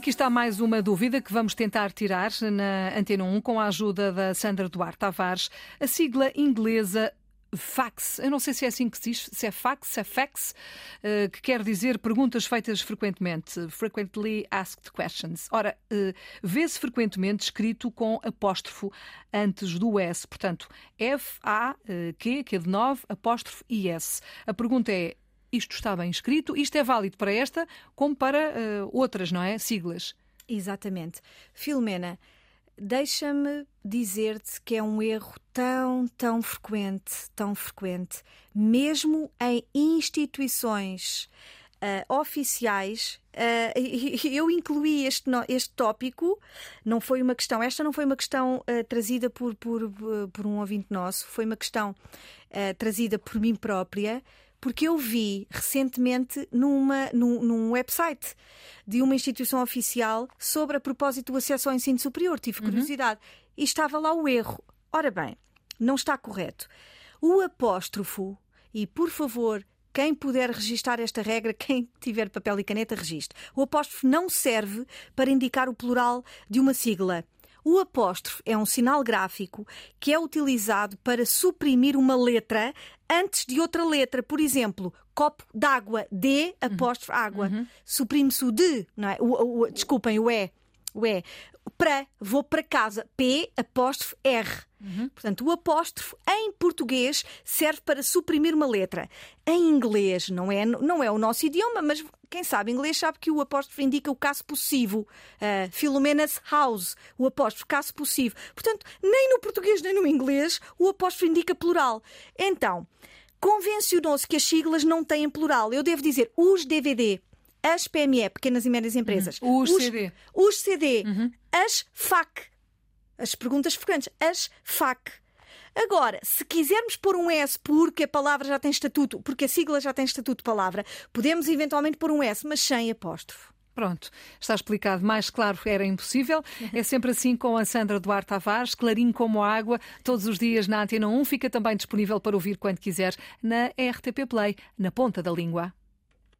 Aqui está mais uma dúvida que vamos tentar tirar na Antena 1 com a ajuda da Sandra Duarte Tavares. A sigla inglesa fax. Eu não sei se é assim que se diz, se é fax, se é fax, uh, que quer dizer perguntas feitas frequentemente, frequently asked questions. Ora, uh, vê-se frequentemente escrito com apóstrofo antes do S, portanto, F-A-Q, que é de 9, apóstrofo e S. A pergunta é, isto está bem escrito, isto é válido para esta como para uh, outras, não é? Siglas. Exatamente. Filomena, deixa-me dizer-te que é um erro tão, tão frequente, tão frequente, mesmo em instituições uh, oficiais. Uh, eu incluí este, este tópico, não foi uma questão, esta não foi uma questão uh, trazida por, por, por um ouvinte nosso, foi uma questão trazida por mim própria porque eu vi recentemente numa, num, num website de uma instituição oficial sobre a propósito do acesso ao ensino superior. Tive uhum. curiosidade. Uhum. E estava lá o erro. Ora bem, não está correto. O apóstrofo, e por favor, quem puder registar esta regra, quem tiver papel e caneta, registre. O apóstrofo não serve para indicar o plural de uma sigla. O apóstrofo é um sinal gráfico que é utilizado para suprimir uma letra antes de outra letra. Por exemplo, copo d'água, D, apóstrofo água. Uhum. Suprime-se o de, não é? O, o, desculpem, o E. O E. Para, vou para casa. P, apóstrofo R. Uhum. Portanto, o apóstrofo em português serve para suprimir uma letra. Em inglês, não é, não é o nosso idioma, mas quem sabe inglês sabe que o apóstrofo indica o caso possível. Uh, Filomena's house, o apóstrofo caso possível. Portanto, nem no português nem no inglês o apóstrofo indica plural. Então, convencionou-se que as siglas não têm plural. Eu devo dizer os DVD as PME, pequenas e médias empresas, uhum. os, os, CD, os CD uhum. as FAC, as perguntas frequentes, as FAC. Agora, se quisermos pôr um S porque a palavra já tem estatuto, porque a sigla já tem estatuto de palavra, podemos eventualmente pôr um S, mas sem apóstrofo. Pronto, está explicado. Mais claro era impossível. É sempre assim com a Sandra Duarte Tavares, clarinho como a água, todos os dias na Antena 1. Fica também disponível para ouvir quando quiser na RTP Play, na ponta da língua.